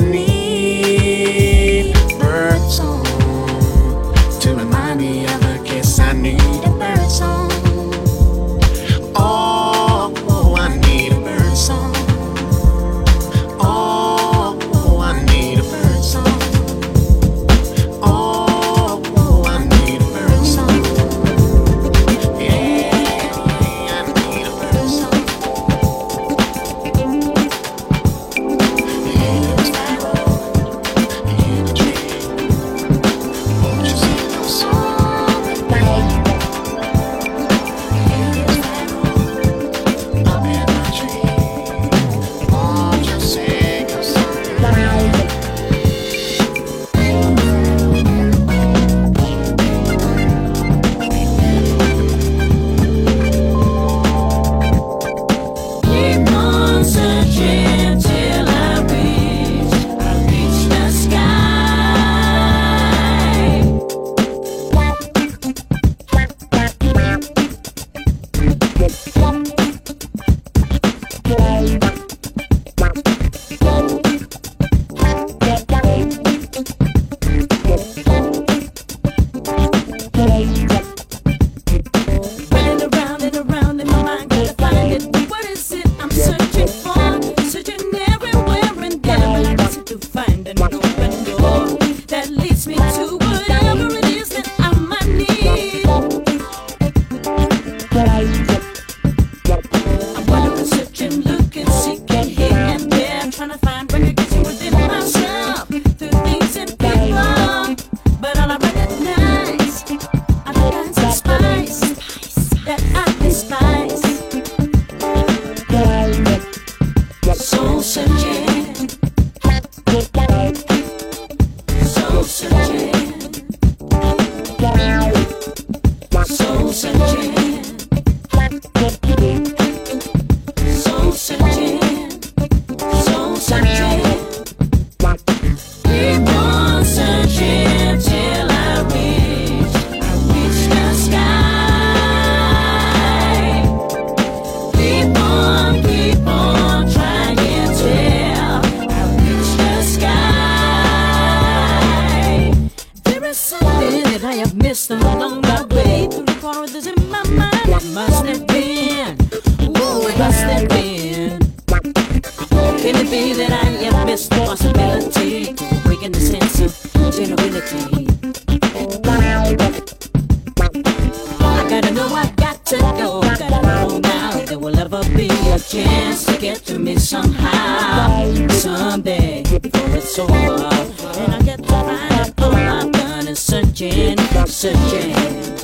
need. And I kept trying to I'm gun and searching, searching.